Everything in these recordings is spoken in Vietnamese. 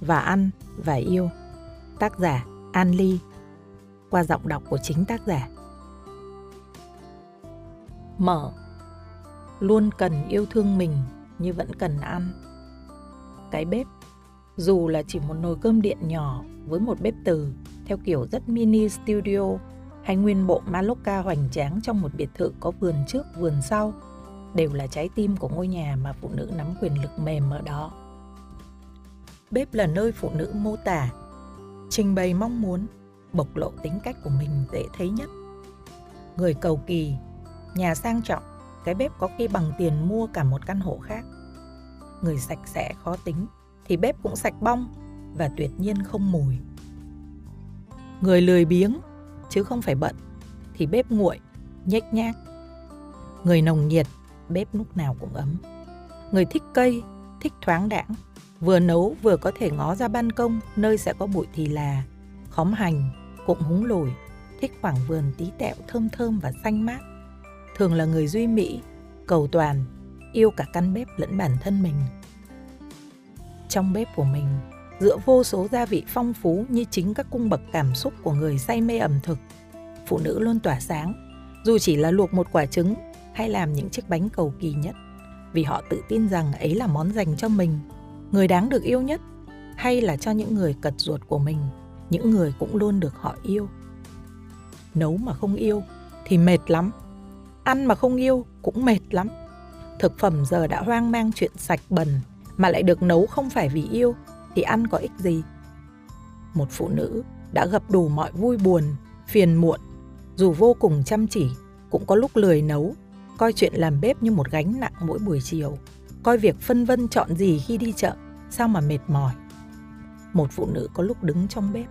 và ăn và yêu. Tác giả An Ly qua giọng đọc của chính tác giả. Mở Luôn cần yêu thương mình như vẫn cần ăn. Cái bếp dù là chỉ một nồi cơm điện nhỏ với một bếp từ, theo kiểu rất mini studio, hay nguyên bộ Maloka hoành tráng trong một biệt thự có vườn trước, vườn sau, đều là trái tim của ngôi nhà mà phụ nữ nắm quyền lực mềm ở đó. Bếp là nơi phụ nữ mô tả, trình bày mong muốn, bộc lộ tính cách của mình dễ thấy nhất. Người cầu kỳ, nhà sang trọng, cái bếp có khi bằng tiền mua cả một căn hộ khác. Người sạch sẽ khó tính thì bếp cũng sạch bong và tuyệt nhiên không mùi. Người lười biếng chứ không phải bận thì bếp nguội, nhếch nhác. Người nồng nhiệt, bếp lúc nào cũng ấm. Người thích cây, thích thoáng đãng, vừa nấu vừa có thể ngó ra ban công nơi sẽ có bụi thì là, khóm hành, cụm húng lồi, thích khoảng vườn tí tẹo thơm thơm và xanh mát. Thường là người duy mỹ, cầu toàn, yêu cả căn bếp lẫn bản thân mình. Trong bếp của mình, giữa vô số gia vị phong phú như chính các cung bậc cảm xúc của người say mê ẩm thực, phụ nữ luôn tỏa sáng, dù chỉ là luộc một quả trứng hay làm những chiếc bánh cầu kỳ nhất, vì họ tự tin rằng ấy là món dành cho mình. Người đáng được yêu nhất hay là cho những người cật ruột của mình, những người cũng luôn được họ yêu. Nấu mà không yêu thì mệt lắm, ăn mà không yêu cũng mệt lắm. Thực phẩm giờ đã hoang mang chuyện sạch bẩn mà lại được nấu không phải vì yêu thì ăn có ích gì? Một phụ nữ đã gặp đủ mọi vui buồn, phiền muộn, dù vô cùng chăm chỉ, cũng có lúc lười nấu coi chuyện làm bếp như một gánh nặng mỗi buổi chiều coi việc phân vân chọn gì khi đi chợ, sao mà mệt mỏi. Một phụ nữ có lúc đứng trong bếp,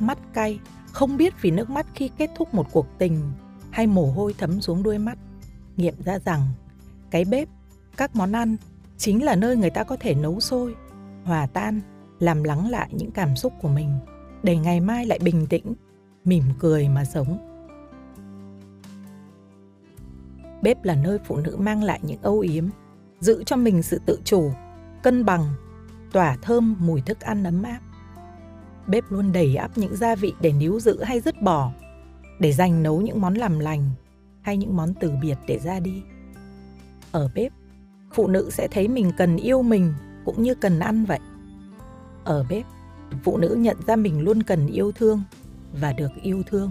mắt cay, không biết vì nước mắt khi kết thúc một cuộc tình hay mồ hôi thấm xuống đuôi mắt, nghiệm ra rằng cái bếp, các món ăn chính là nơi người ta có thể nấu sôi, hòa tan, làm lắng lại những cảm xúc của mình để ngày mai lại bình tĩnh, mỉm cười mà sống. Bếp là nơi phụ nữ mang lại những âu yếm, giữ cho mình sự tự chủ, cân bằng, tỏa thơm mùi thức ăn ấm áp. Bếp luôn đầy ắp những gia vị để níu giữ hay dứt bỏ, để dành nấu những món làm lành hay những món từ biệt để ra đi. Ở bếp, phụ nữ sẽ thấy mình cần yêu mình cũng như cần ăn vậy. Ở bếp, phụ nữ nhận ra mình luôn cần yêu thương và được yêu thương.